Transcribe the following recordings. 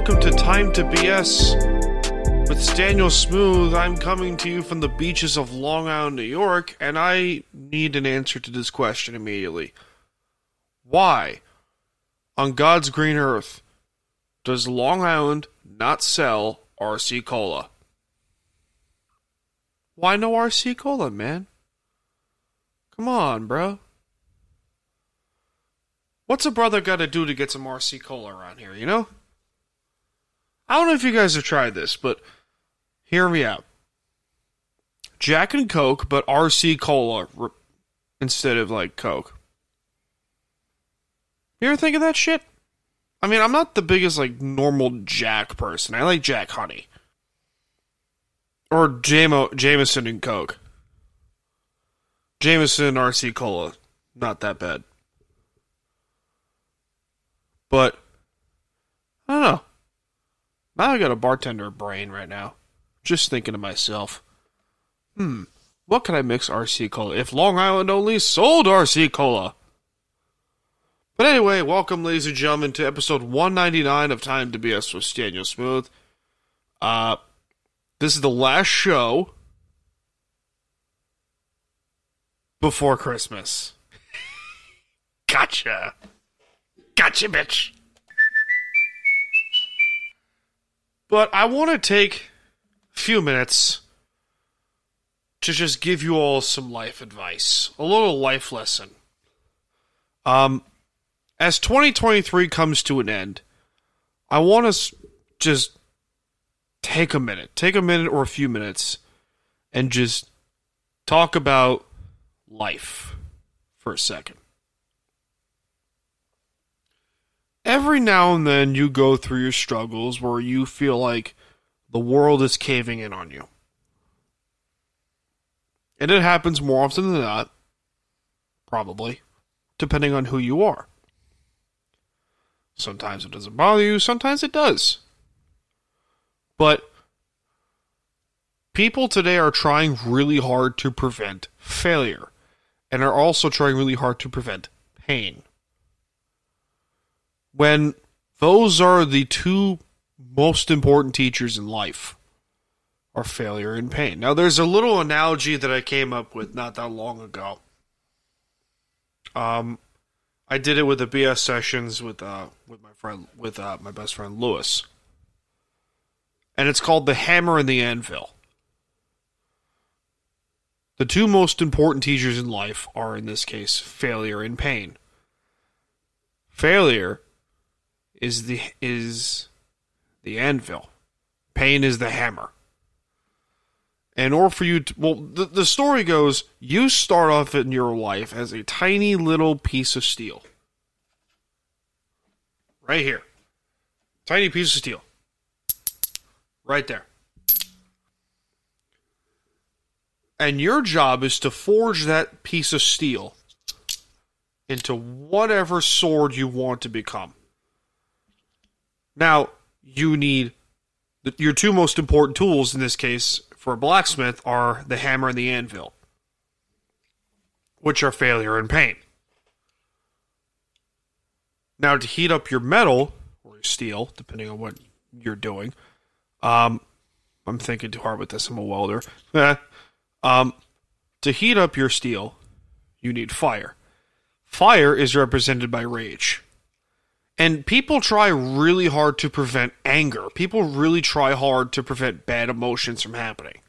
Welcome to Time to BS. With Staniel Smooth, I'm coming to you from the beaches of Long Island, New York, and I need an answer to this question immediately. Why, on God's green earth, does Long Island not sell RC Cola? Why no RC Cola, man? Come on, bro. What's a brother got to do to get some RC Cola around here, you know? I don't know if you guys have tried this, but hear me out. Jack and Coke, but RC Cola instead of like Coke. You ever think of that shit? I mean, I'm not the biggest like normal Jack person. I like Jack Honey or Jamo Jameson and Coke. Jameson RC Cola, not that bad. But. Now I got a bartender brain right now. Just thinking to myself, hmm, what can I mix RC Cola if Long Island only sold RC Cola? But anyway, welcome, ladies and gentlemen, to episode 199 of Time to BS with Staniel Smooth. Uh, this is the last show before Christmas. gotcha. Gotcha, bitch. But I want to take a few minutes to just give you all some life advice, a little life lesson. Um, as 2023 comes to an end, I want to just take a minute, take a minute or a few minutes, and just talk about life for a second. Every now and then you go through your struggles where you feel like the world is caving in on you. And it happens more often than not, probably, depending on who you are. Sometimes it doesn't bother you, sometimes it does. But people today are trying really hard to prevent failure and are also trying really hard to prevent pain. When those are the two most important teachers in life are failure and pain. Now there's a little analogy that I came up with not that long ago. Um I did it with the BS sessions with uh with my friend with uh my best friend Lewis. And it's called the hammer and the anvil. The two most important teachers in life are in this case failure and pain. Failure is the is the anvil. Pain is the hammer. In order for you to, well, the, the story goes, you start off in your life as a tiny little piece of steel. Right here. Tiny piece of steel. Right there. And your job is to forge that piece of steel into whatever sword you want to become. Now, you need the, your two most important tools in this case for a blacksmith are the hammer and the anvil, which are failure and pain. Now, to heat up your metal or your steel, depending on what you're doing, um, I'm thinking too hard with this. I'm a welder. Um, to heat up your steel, you need fire. Fire is represented by rage. And people try really hard to prevent anger. People really try hard to prevent bad emotions from happening.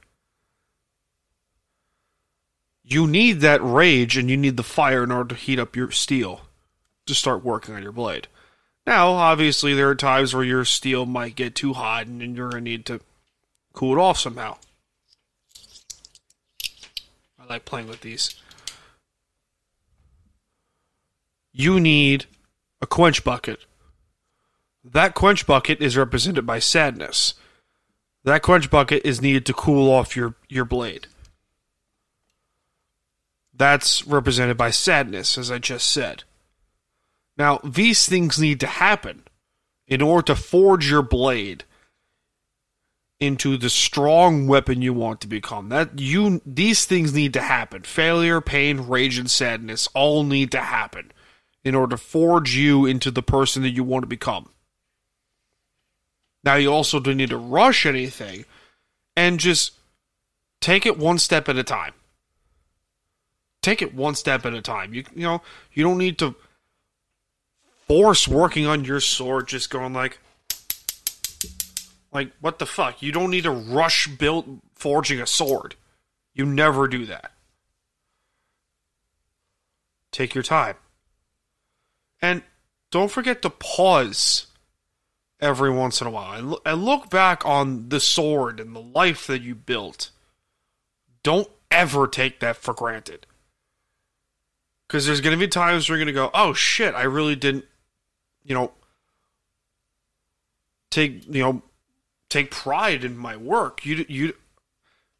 You need that rage and you need the fire in order to heat up your steel to start working on your blade. Now, obviously, there are times where your steel might get too hot and you're going to need to cool it off somehow. I like playing with these. You need a quench bucket. That quench bucket is represented by sadness. That quench bucket is needed to cool off your, your blade. That's represented by sadness, as I just said. Now, these things need to happen in order to forge your blade into the strong weapon you want to become. That you these things need to happen. Failure, pain, rage and sadness all need to happen in order to forge you into the person that you want to become. Now you also don't need to rush anything and just take it one step at a time. Take it one step at a time. You you know, you don't need to force working on your sword just going like like what the fuck? You don't need to rush build forging a sword. You never do that. Take your time. And don't forget to pause every once in a while and, look back on the sword and the life that you built. Don't ever take that for granted. Because there's going to be times where you're going to go, oh shit, I really didn't, you know, take, you know, take pride in my work. You, you,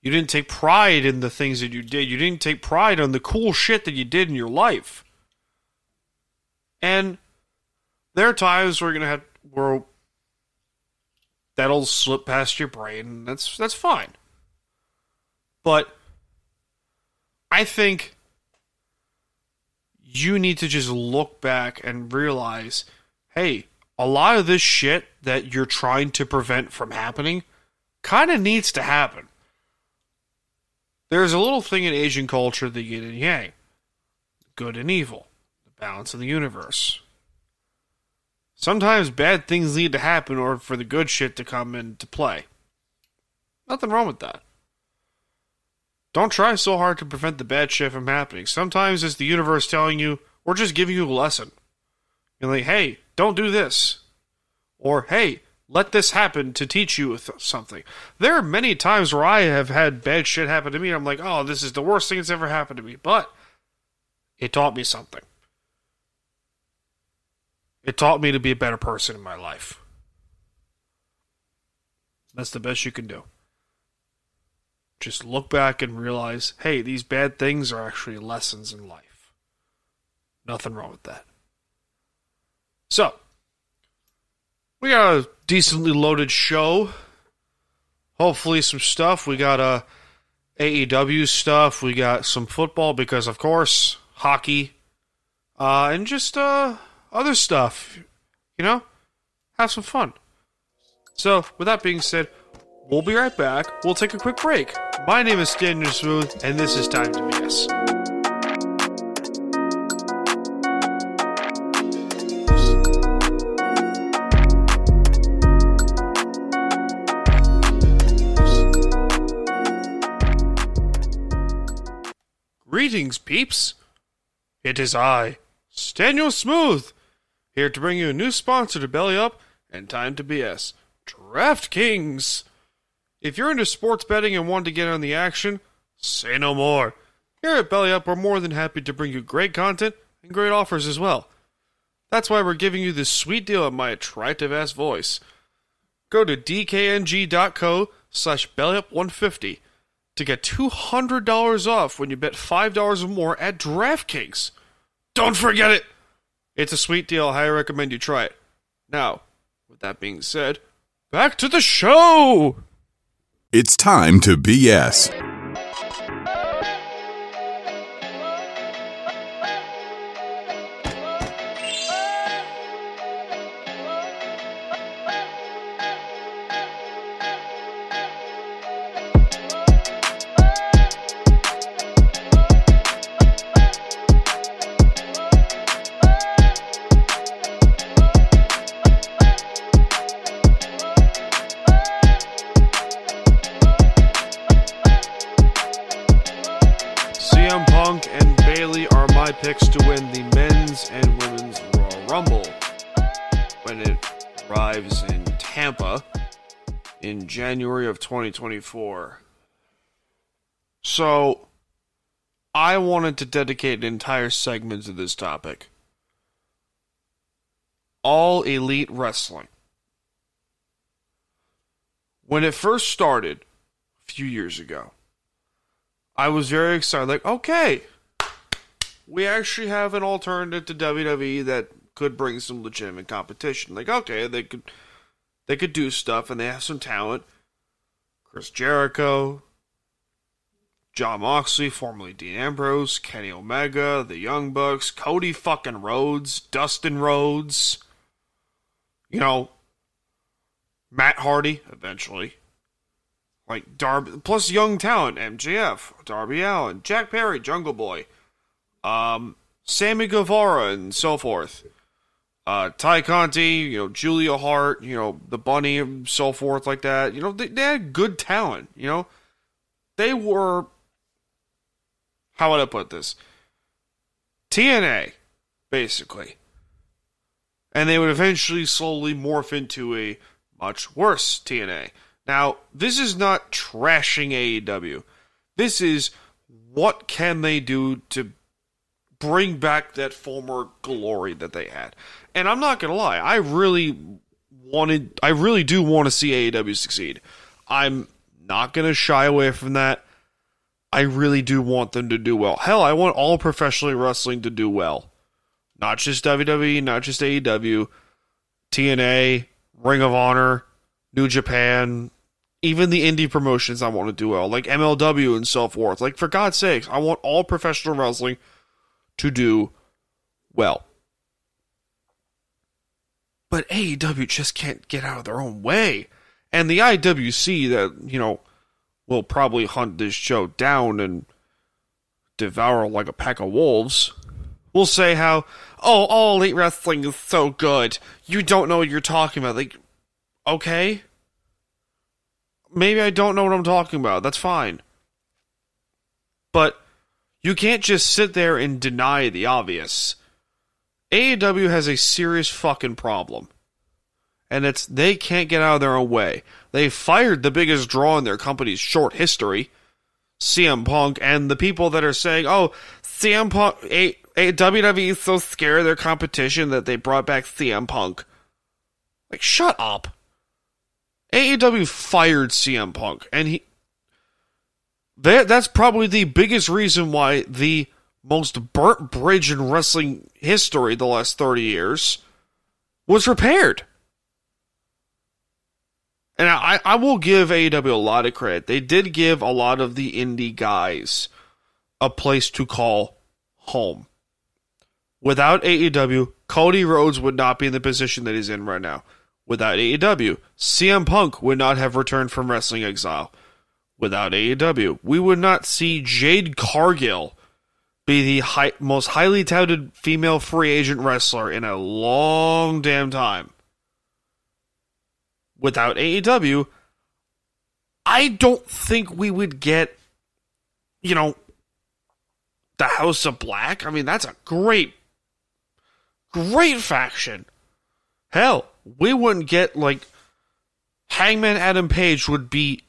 you didn't take pride in the things that you did. You didn't take pride on the cool shit that you did in your life. And there are times where you're gonna have where that'll slip past your brain. That's that's fine. But I think you need to just look back and realize, hey, a lot of this shit that you're trying to prevent from happening kind of needs to happen. There's a little thing in Asian culture, the yin and yang, good and evil balance of the universe. Sometimes bad things need to happen or for the good shit to come into play. Nothing wrong with that. Don't try so hard to prevent the bad shit from happening. Sometimes it's the universe telling you, or just giving you a lesson. You're like, hey, don't do this. Or, hey, let this happen to teach you something. There are many times where I have had bad shit happen to me. And I'm like, oh, this is the worst thing that's ever happened to me. But it taught me something. It taught me to be a better person in my life. That's the best you can do. Just look back and realize hey, these bad things are actually lessons in life. Nothing wrong with that. So, we got a decently loaded show. Hopefully, some stuff. We got a AEW stuff. We got some football because, of course, hockey, uh, and just uh, other stuff. You know, have some fun. So, with that being said, we'll be right back. We'll take a quick break. My name is Staniel Smooth, and this is Time to BS. Greetings, peeps. It is I, Staniel Smooth, here to bring you a new sponsor to Belly Up and Time to BS DraftKings. If you're into sports betting and want to get on the action, say no more. Here at Belly Up, we're more than happy to bring you great content and great offers as well. That's why we're giving you this sweet deal at my attractive ass voice. Go to dkng.co slash bellyup150 to get $200 off when you bet $5 or more at DraftKings. Don't forget it! It's a sweet deal. I highly recommend you try it. Now, with that being said, back to the show. It's time to BS. 2024. So, I wanted to dedicate an entire segment to this topic. All Elite Wrestling. When it first started a few years ago, I was very excited. Like, okay, we actually have an alternative to WWE that could bring some legitimate competition. Like, okay, they could they could do stuff, and they have some talent. Chris Jericho, Jon Moxley, formerly Dean Ambrose, Kenny Omega, the Young Bucks, Cody fucking Rhodes, Dustin Rhodes. You know, Matt Hardy eventually like Darby plus young talent, MJF, Darby Allin, Jack Perry, Jungle Boy, um, Sammy Guevara, and so forth. Uh, Tay Conti, you know, Julia Hart, you know, the Bunny, and so forth, like that. You know, they, they had good talent. You know, they were. How would I put this? TNA, basically. And they would eventually slowly morph into a much worse TNA. Now, this is not trashing AEW. This is what can they do to bring back that former glory that they had. And I'm not to lie, I really wanted I really do want to see AEW succeed. I'm not to shy away from that. I really do want them to do well. Hell, I want all professional wrestling to do well. Not just WWE, not just AEW, TNA, Ring of Honor, New Japan, even the indie promotions I want to do well, like MLW and so forth. Like, for God's sakes, I want all professional wrestling to do well. But AEW just can't get out of their own way. And the IWC that, you know, will probably hunt this show down and devour like a pack of wolves will say how, oh, all elite wrestling is so good. You don't know what you're talking about. Like, okay maybe I don't know what I'm talking about. That's fine. But you can't just sit there and deny the obvious. AEW has a serious fucking problem. And it's they can't get out of their own way. They fired the biggest draw in their company's short history, CM Punk, and the people that are saying, "Oh, CM Punk, a, a, WWE is so scared of their competition that they brought back CM Punk." Like, shut up. AEW fired CM Punk, and he that that's probably the biggest reason why the most burnt bridge in wrestling history the last 30 years was repaired. And I, I will give AEW a lot of credit. They did give a lot of the indie guys a place to call home. Without AEW, Cody Rhodes would not be in the position that he's in right now. Without AEW, CM Punk would not have returned from wrestling exile. Without AEW, we would not see Jade Cargill be the high, most highly touted female free agent wrestler in a long damn time. Without AEW, I don't think we would get, you know, the House of Black. I mean, that's a great, great faction. Hell, we wouldn't get like Hangman Adam Page would be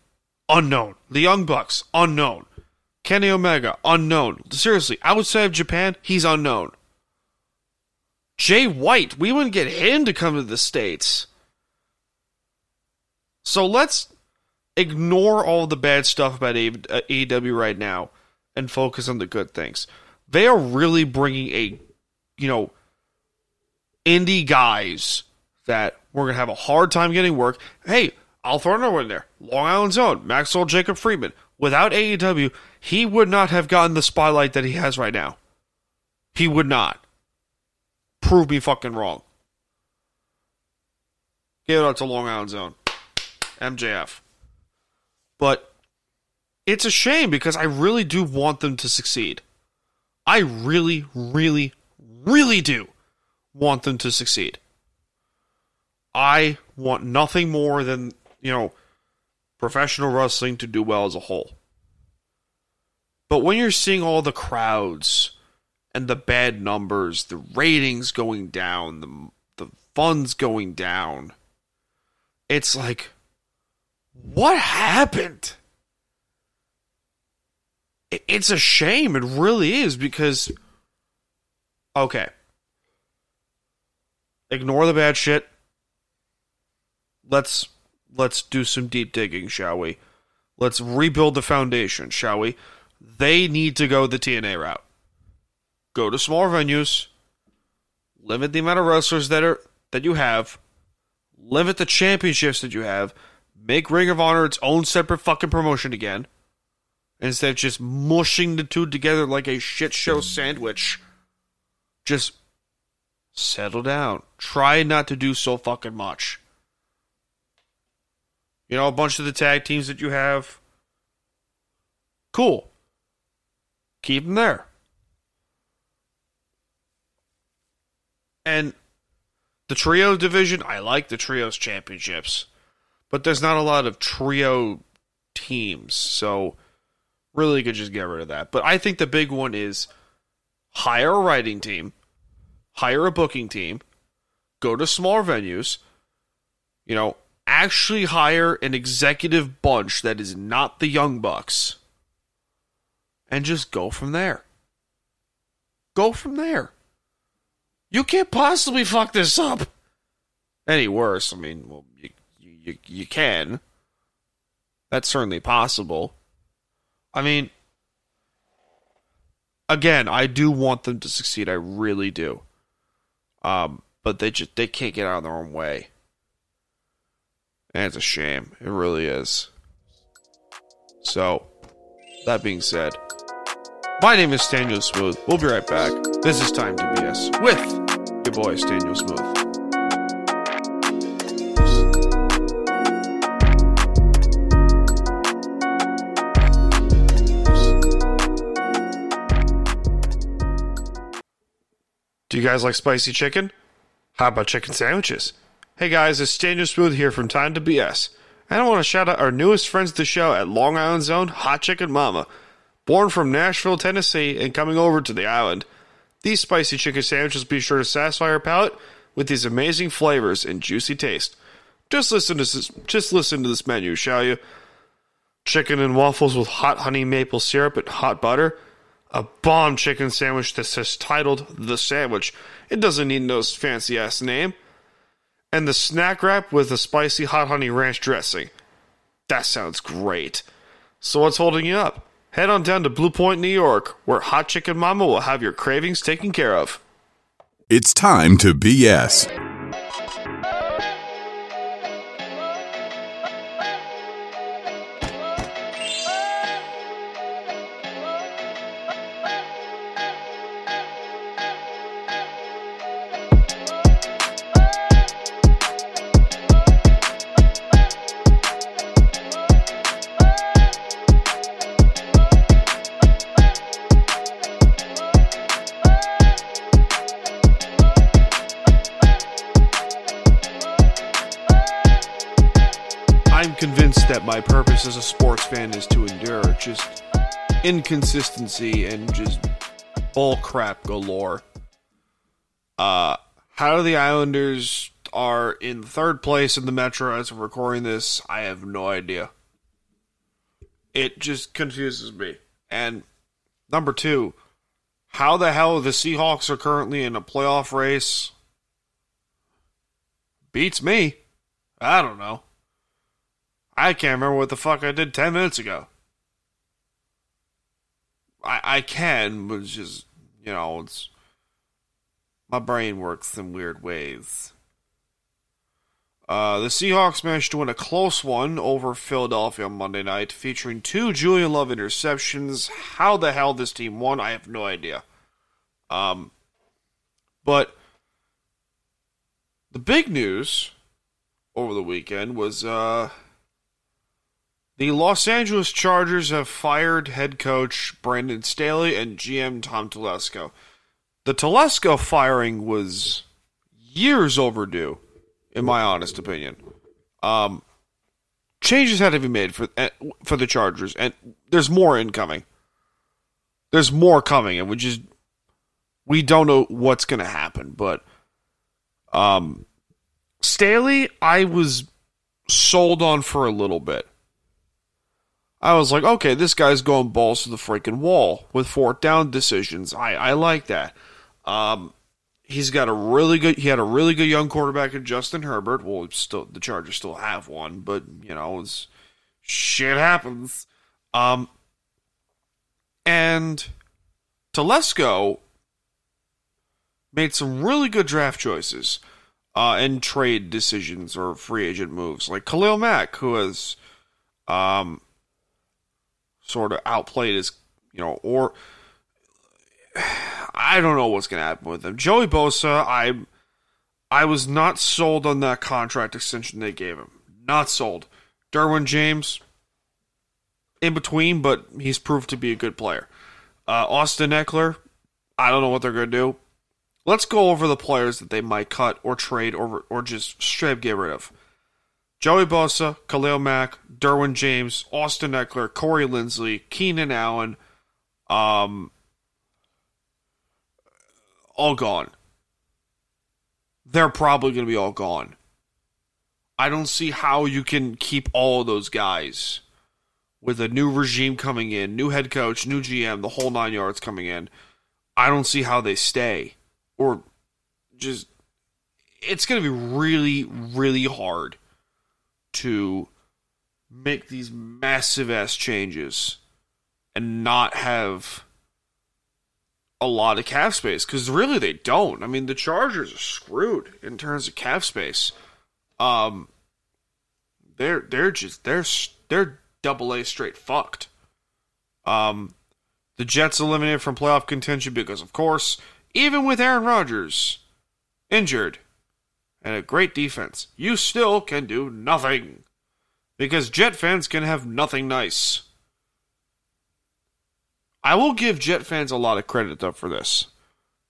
unknown. The Young Bucks, unknown. Kenny Omega, unknown. Seriously, outside of Japan, he's unknown. Jay White, we wouldn't get him to come to the States. So let's ignore all the bad stuff about AEW uh, right now and focus on the good things. They are really bringing a, you know, indie guys that We're going to have a hard time getting work. Hey, I'll throw another one in there. Long Island Zone, Maxwell Jacob Friedman. Without AEW, he would not have gotten the spotlight that he has right now. He would not. Prove me fucking wrong. Give it up to Long Island Zone. MJF. But it's a shame because I really do want them to succeed. I really, really, really do want them to succeed. I want nothing more than, you know, professional wrestling to do well as a whole. But when you're seeing all the crowds and the bad numbers, the ratings going down, the the funds going down, it's like what happened? It's a shame. It really is because okay. Ignore the bad shit let's let's do some deep digging, shall we? Let's rebuild the foundation, shall we? They need to go the TNA route. Go to smaller venues, limit the amount of wrestlers that are that you have, limit the championships that you have, make Ring of Honor its own separate fucking promotion again. Instead of just mushing the two together like a shit show sandwich. Just settle down. Try not to do so fucking much. You know, a bunch of the tag teams that you have. Cool. Keep them there. And the trio division, I like the trios championships, but there's not a lot of trio teams, so really could just get rid of that. But I think the big one is hire a writing team, hire a booking team, go to smaller venues, you know, actually hire an executive bunch that is not the Young Bucks and just go from there. Go from there. You can't possibly fuck this up any worse. I mean, well, you, you, you can. That's certainly possible. I mean, again, I do want them to succeed. I really do. Um, but they just they can't get out of their own way. And it's a shame. It really is. So, that being said, my name is Staniel Smooth. We'll be right back. This is Time to BS with your boy, Staniel Smooth. Do you guys like spicy chicken? How about chicken sandwiches? Hey guys, it's Staniel Smooth here from Time to BS. And I want to shout out our newest friends to the show at Long Island Zone, Hot Chicken Mama. Born from Nashville, Tennessee, and coming over to the island. These spicy chicken sandwiches be sure to satisfy your palate with these amazing flavors and juicy taste. Just listen to this, just listen to this menu, shall you? Chicken and waffles with hot honey maple syrup and hot butter. A bomb chicken sandwich that says titled The Sandwich. It doesn't need no fancy ass name and the snack wrap with a spicy hot honey ranch dressing. That sounds great. So what's holding you up? Head on down to Blue Point, New York, where Hot Chicken Mama will have your cravings taken care of. It's time to BS. Inconsistency and just bull crap galore. Uh, how the Islanders are in third place in the Metro as of recording this, I have no idea. It just confuses me. And number two, how the hell the Seahawks are currently in a playoff race beats me. I don't know. I can't remember what the fuck I did 10 minutes ago. I, I can, but it's just, you know, it's. My brain works in weird ways. Uh, the Seahawks managed to win a close one over Philadelphia on Monday night, featuring two Julian Love interceptions. How the hell this team won, I have no idea. Um, but the big news over the weekend was uh, the Los Angeles Chargers have fired head coach Brandon Staley and GM Tom Telesco. The Telesco firing was years overdue, in my honest opinion. Um, changes had to be made for eh, for the Chargers, and there's more incoming. There's more coming, and we just we don't know what's going to happen. But um, Staley, I was sold on for a little bit. I was like, okay, this guy's going balls to the freaking wall with fourth down decisions. I, I like that. Um, he's got a really good. He had a really good young quarterback in Justin Herbert. Well, still the Chargers still have one, but you know, it's, shit happens. Um, and Telesco made some really good draft choices uh, and trade decisions or free agent moves, like Khalil Mack, who has um, sort of outplayed his, you know, or I don't know what's going to happen with him. Joey Bosa, I I was not sold on that contract extension they gave him. Not sold. Derwin James, in between, but he's proved to be a good player. Uh, Austin Ekeler, I don't know what they're going to do. Let's go over the players that they might cut or trade or or just straight get rid of. Joey Bosa, Khalil Mack, Derwin James, Austin Ekeler, Corey Linsley, Keenan Allen, um, all gone. They're probably going to be all gone. I don't see how you can keep all of those guys with a new regime coming in, new head coach, new GM, the whole nine yards coming in. I don't see how they stay or just. It's going to be really, really hard to make these massive ass changes and not have a lot of cap space because really they don't. I mean, the Chargers are screwed in terms of cap space. Um, they're they're just they're they're double A straight fucked. Um, the Jets eliminated from playoff contention because, of course, even with Aaron Rodgers injured and a great defense, you still can do nothing because Jet fans can have nothing nice. I will give Jet fans a lot of credit though for this.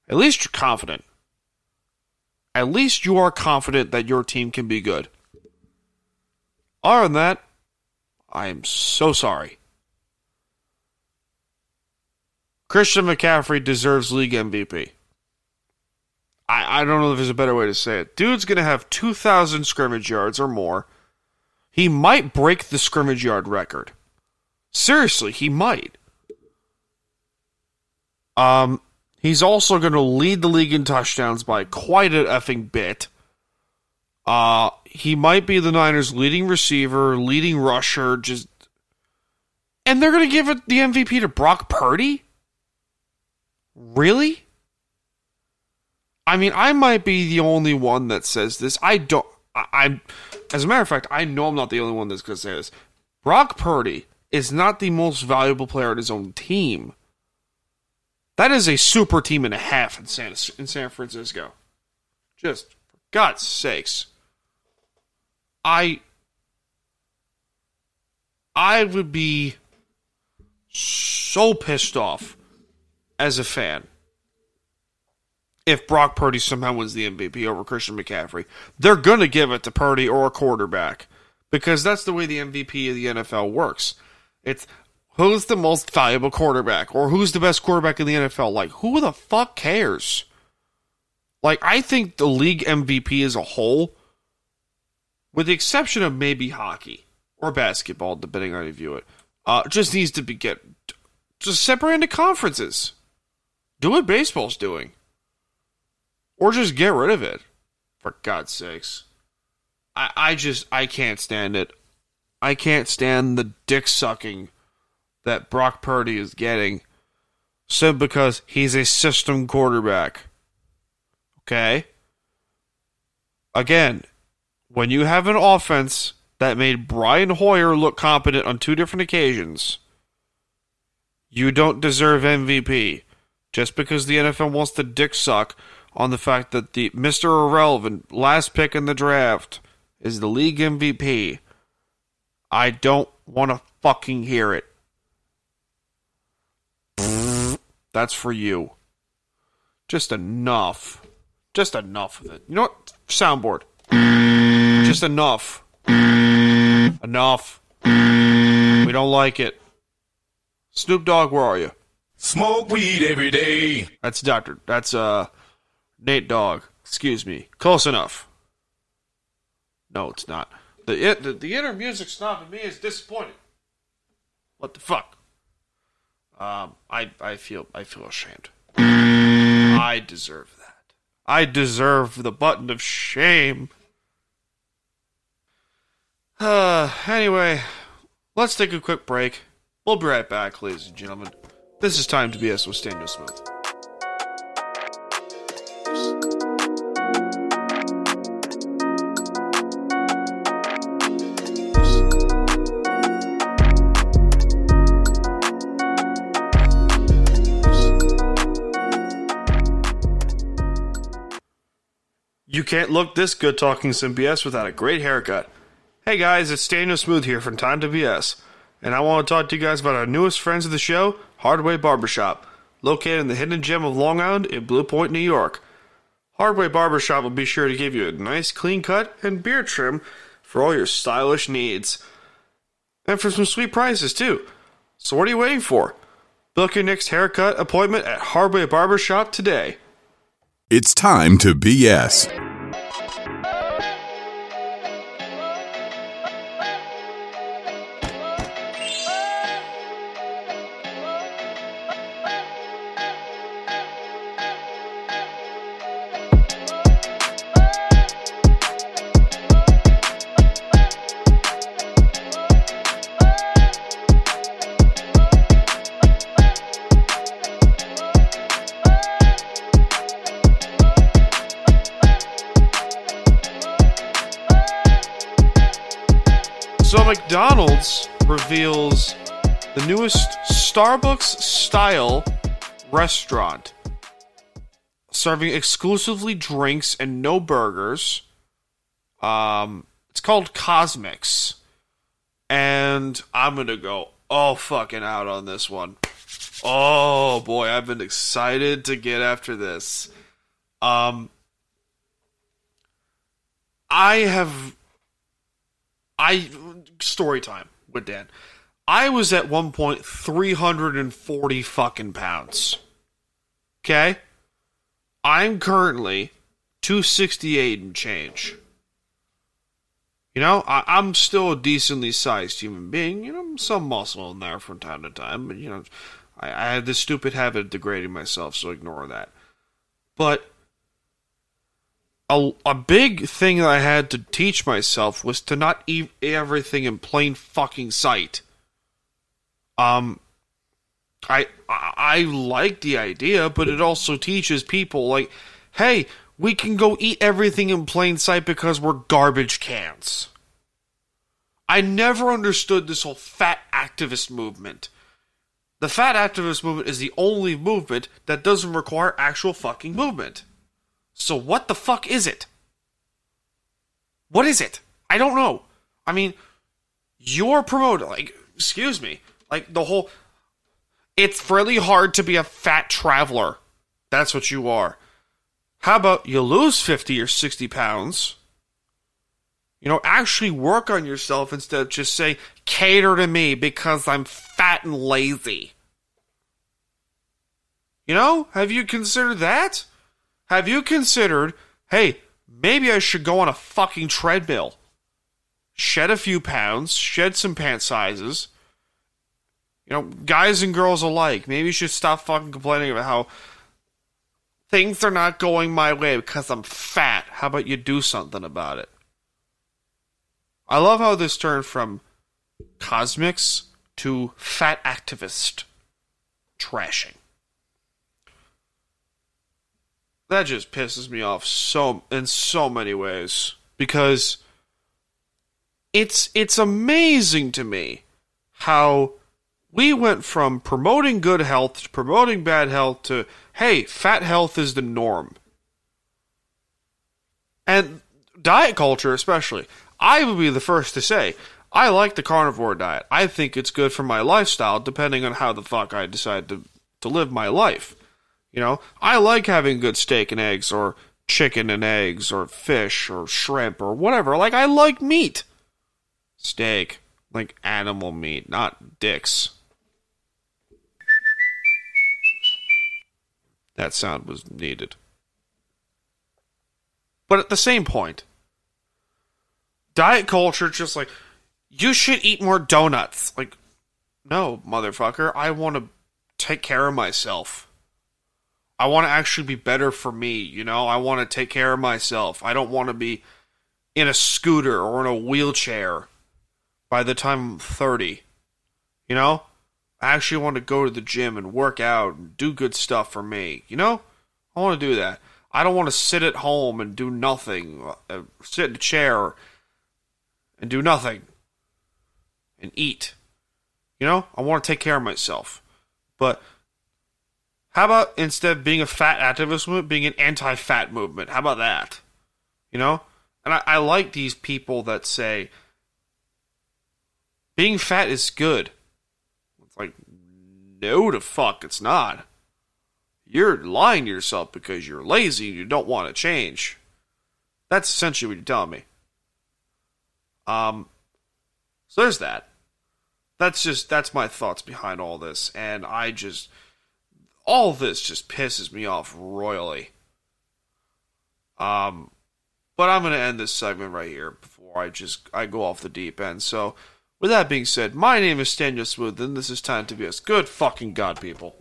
At least you're confident. At least you are confident that your team can be good. Other than that, I am so sorry. Christian McCaffrey deserves league MVP. I, I don't know if there's a better way to say it. Dude's going to have 2,000 scrimmage yards or more. He might break the scrimmage yard record. Seriously, he might. Um, he's also going to lead the league in touchdowns by quite an effing bit. Uh, he might be the Niners' leading receiver, leading rusher, just. And they're going to give it the MVP to Brock Purdy? Really? I mean, I might be the only one that says this. I don't. I'm. As a matter of fact, I know I'm not the only one that's going to say this. Brock Purdy is not the most valuable player on his own team. That is a super team and a half in San in San Francisco. Just for God's sakes. I I would be so pissed off as a fan if Brock Purdy somehow wins the MVP over Christian McCaffrey. They're going to give it to Purdy or a quarterback because that's the way the MVP of the NFL works. It's who's the most valuable quarterback or who's the best quarterback in the NFL. Like, who the fuck cares? Like, I think the league MVP as a whole, with the exception of maybe hockey or basketball, depending on how you view it, uh, just needs to be get just separate into conferences. Do what baseball's doing, or just get rid of it. For God's sakes, I, I just I can't stand it. I can't stand the dick sucking that Brock Purdy is getting simply because he's a system quarterback. Okay? Again, when you have an offense that made Brian Hoyer look competent on two different occasions, you don't deserve MVP just because the NFL wants to dick suck on the fact that the Mr. Irrelevant last pick in the draft is the league MVP. I don't want to fucking hear it. That's for you. Just enough. Just enough of it. You know what? Soundboard. Just enough. Enough. We don't like it. Snoop Dogg, where are you? Smoke weed every day. That's Doctor. That's uh Nate Dogg. Excuse me. Close enough. No, it's not. The it, the, the inner music snob in me is disappointed. What the fuck? Um, I I feel I feel ashamed. I deserve that. I deserve the button of shame. Uh, anyway, let's take a quick break. We'll be right back, ladies and gentlemen. This is time to BS with Daniel Smith. You can't look this good talking some BS without a great haircut. Hey guys, it's Staniel Smooth here from Time to BS, and I want to talk to you guys about our newest friends of the show, Hardway Barbershop, located in the hidden gem of Long Island in Blue Point, New York. Hardway Barbershop will be sure to give you a nice clean cut and beard trim for all your stylish needs. And for some sweet prices too. So what are you waiting for? Book your next haircut appointment at Hardway Barbershop today. It's time to BS. Starbucks style restaurant serving exclusively drinks and no burgers. Um it's called CosMc's. And I'm going to go all fucking out on this one. Oh boy, I've been excited to get after this. Um I have I story time with Dan. I was at one point 340 fucking pounds. Okay? I'm currently 268 and change. You know, I, I'm still a decently sized human being. You know, some muscle in there from time to time, but you know, I, I had this stupid habit of degrading myself, so ignore that. But a, a big thing that I had to teach myself was to not eat everything in plain fucking sight. Um, I, I like the idea, but it also teaches people like, hey, we can go eat everything in plain sight because we're garbage cans. I never understood this whole fat activist movement. The fat activist movement is the only movement that doesn't require actual fucking movement. So what the fuck is it? What is it? I don't know. I mean, you're promoting like excuse me, like the whole it's really hard to be a fat traveler. That's what you are. How about you lose 50 or 60 pounds? You know, actually work on yourself instead of just say, cater to me because I'm fat and lazy. You know, have you considered that? Have you considered, hey, maybe I should go on a fucking treadmill? Shed a few pounds, shed some pant sizes. You know, guys and girls alike, maybe you should stop fucking complaining about how things are not going my way because I'm fat. How about you do something about it? I love how this turned from CosMc's to fat activist trashing. That just pisses me off so in so many ways because it's it's amazing to me how we went from promoting good health to promoting bad health to hey, fat health is the norm. And diet culture especially. I would be the first to say I like the carnivore diet. I think it's good for my lifestyle depending on how the fuck I decide to to live my life. You know, I like having good steak and eggs or chicken and eggs or fish or shrimp or whatever. Like I like meat. Steak, like animal meat, not dicks. That sound was needed. But at the same point, diet culture just like you should eat more donuts. Like no, motherfucker, I want to take care of myself. I want to actually be better for me, you know? I want to take care of myself. I don't want to be in a scooter or in a wheelchair by the time I'm 30. You know? I actually want to go to the gym and work out and do good stuff for me. You know? I want to do that. I don't want to sit at home and do nothing, uh, sit in a chair and do nothing and eat. You know? I want to take care of myself. But how about instead of being a fat activist movement, being an anti fat movement? How about that? You know? And I, I like these people that say being fat is good. It's like, no, the fuck, it's not. You're lying to yourself because you're lazy and you don't want to change. That's essentially what you're telling me. Um, so there's that. That's just that's my thoughts behind all this, and I just all this just pisses me off royally. Um, but I'm gonna end this segment right here before I just I go off the deep end. So with that being said, my name is Staniel Smooth, and this is Time to BS. Good fucking God, people.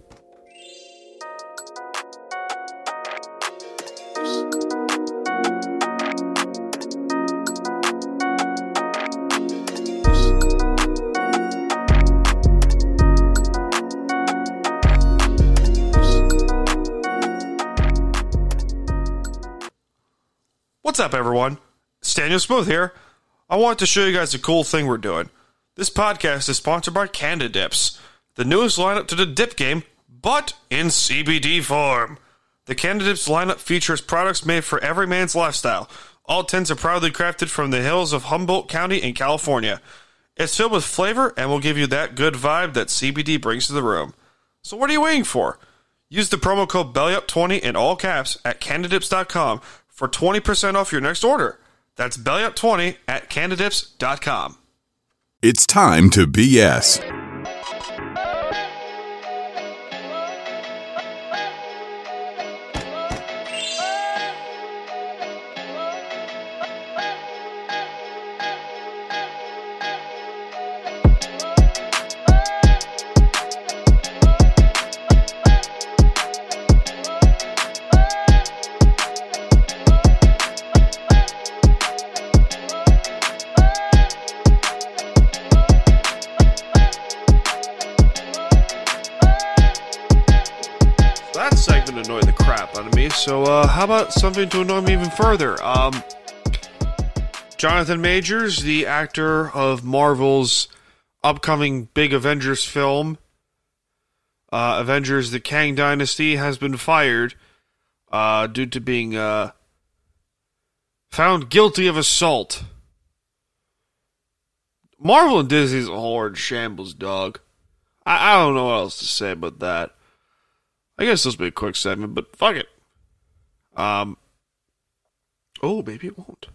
What's up, everyone? It's Staniel Smooth here. I want to show you guys a cool thing we're doing. This podcast is sponsored by Cannadips, the newest lineup to the dip game, but in CBD form. The Cannadips lineup features products made for every man's lifestyle. All tins are proudly crafted from the hills of Humboldt County in California. It's filled with flavor and will give you that good vibe that CBD brings to the room. So what are you waiting for? Use the promo code BELLYUP20 in all caps at cannadips.com for 20% off your next order. That's BELLYUP20 at cannadips.com. It's time to BS. Uh, how about something to annoy me even further? Um, Jonathan Majors, the actor of Marvel's upcoming big Avengers film, uh, Avengers: The Kang Dynasty, has been fired uh, due to being uh, found guilty of assault. Marvel and Disney's a horde shambles, dog. I, I don't know what else to say about that. I guess this will be a quick segment, but fuck it. Um. Oh, maybe it won't.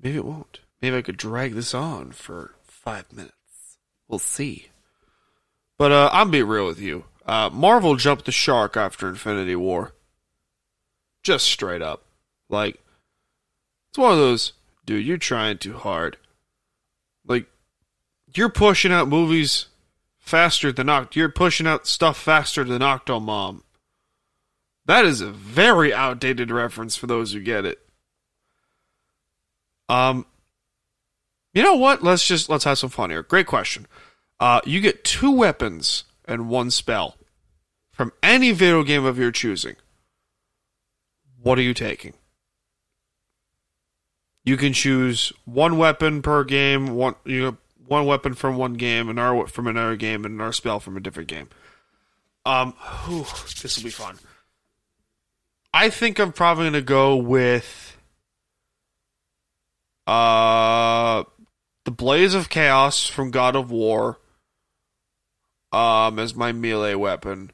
Maybe it won't. Maybe I could drag this on for five minutes. We'll see. But uh, I'm be real with you. Uh, Marvel jumped the shark after Infinity War. Just straight up, like it's one of those, dude. You're trying too hard. Like you're pushing out movies faster than Oct. You're pushing out stuff faster than Octomom. That is a very outdated reference for those who get it. Um, you know what? Let's just let's have some fun here. Great question. Uh, you get two weapons and one spell from any video game of your choosing. What are you taking? You can choose one weapon per game, one you know, one weapon from one game, another from another game, and another spell from a different game. Um, this will be fun. I think I'm probably gonna go with uh the Blades of Chaos from God of War um as my melee weapon.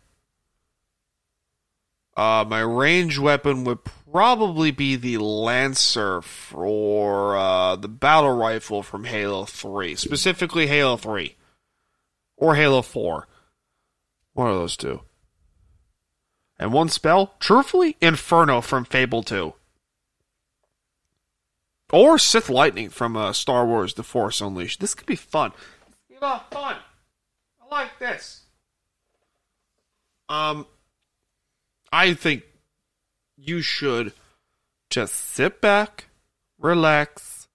Uh, my range weapon would probably be the Lancer for uh, the battle rifle from Halo 3, specifically Halo 3 or Halo 4. One of those two. And one spell, truthfully, Inferno from Fable 2. Or Sith Lightning from uh, Star Wars The Force Unleashed. This could be fun. Know, fun. I like this. Um, I think you should just sit back, relax,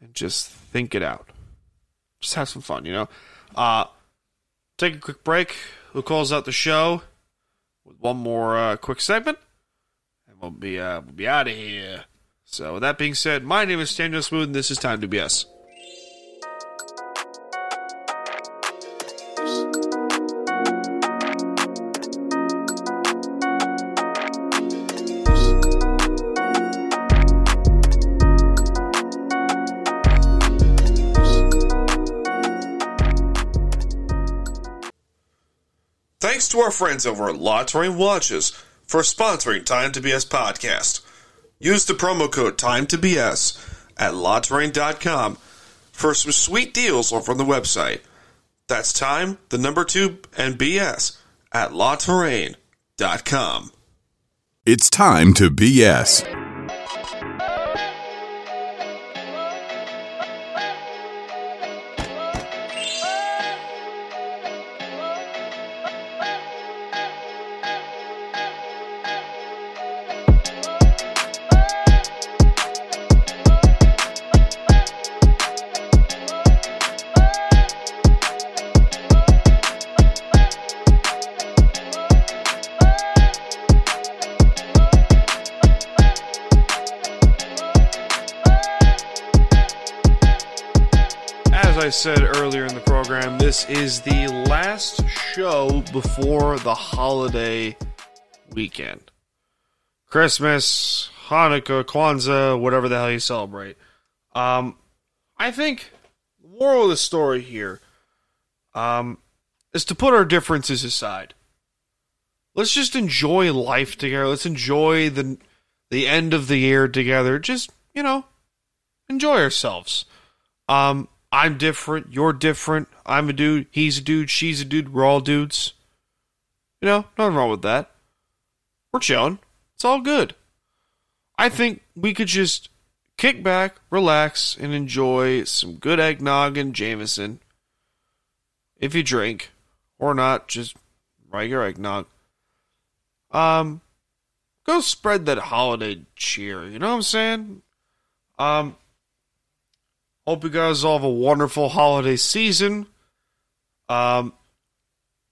and just think it out. Just have some fun, you know? Uh, take a quick break. Who calls out the show with one more uh, quick segment, and we'll be uh, we'll be out of here. So, with that being said, my name is Staniel Smooth, and this is Time to BS. Thanks to our friends over at Touraine Watches for sponsoring Time to BS podcast. Use the promo code Time to BS at LaTouraine.com for some sweet deals over on the website. That's time, the number two, and BS at LaTouraine.com. It's time to BS. Is the last show before the holiday weekend. Christmas, Hanukkah, Kwanzaa, whatever the hell you celebrate. Um, I think the moral of the story here um, is to put our differences aside. Let's just enjoy life together. Let's enjoy the the end of the year together. Just you know, enjoy ourselves. Um, I'm different. You're different. I'm a dude. He's a dude. She's a dude. We're all dudes. You know, nothing wrong with that. We're chilling. It's all good. I think we could just kick back, relax, and enjoy some good eggnog and Jameson. If you drink, or not, just regular eggnog. Um, go spread that holiday cheer. You know what I'm saying? Um, Hope you guys all have a wonderful holiday season. Um,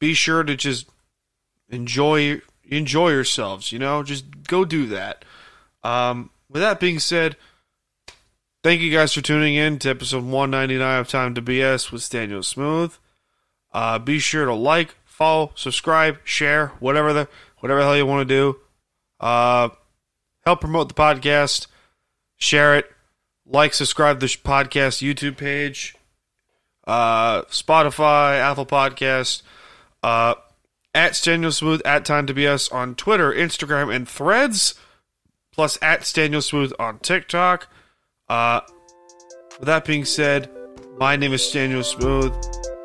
be sure to just enjoy enjoy yourselves. You know, just go do that. Um, with that being said, thank you guys for tuning in to episode 199 of Time to BS with Staniel Smooth. Uh, be sure to like, follow, subscribe, share, whatever the whatever the hell you want to do. Uh, help promote the podcast. Share it like, subscribe to the podcast YouTube page, uh, Spotify, Apple Podcast, uh, at Staniel Smooth, at Time to BS on Twitter, Instagram, and Threads, plus at Staniel Smooth on TikTok. Uh, with that being said, my name is Staniel Smooth.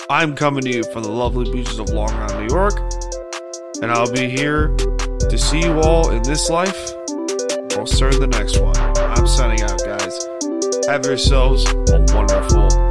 I'm coming to you from the lovely beaches of Long Island, New York, and I'll be here to see you all in this life. I'll the next one. I'm signing out, guys. Have yourselves a wonderful.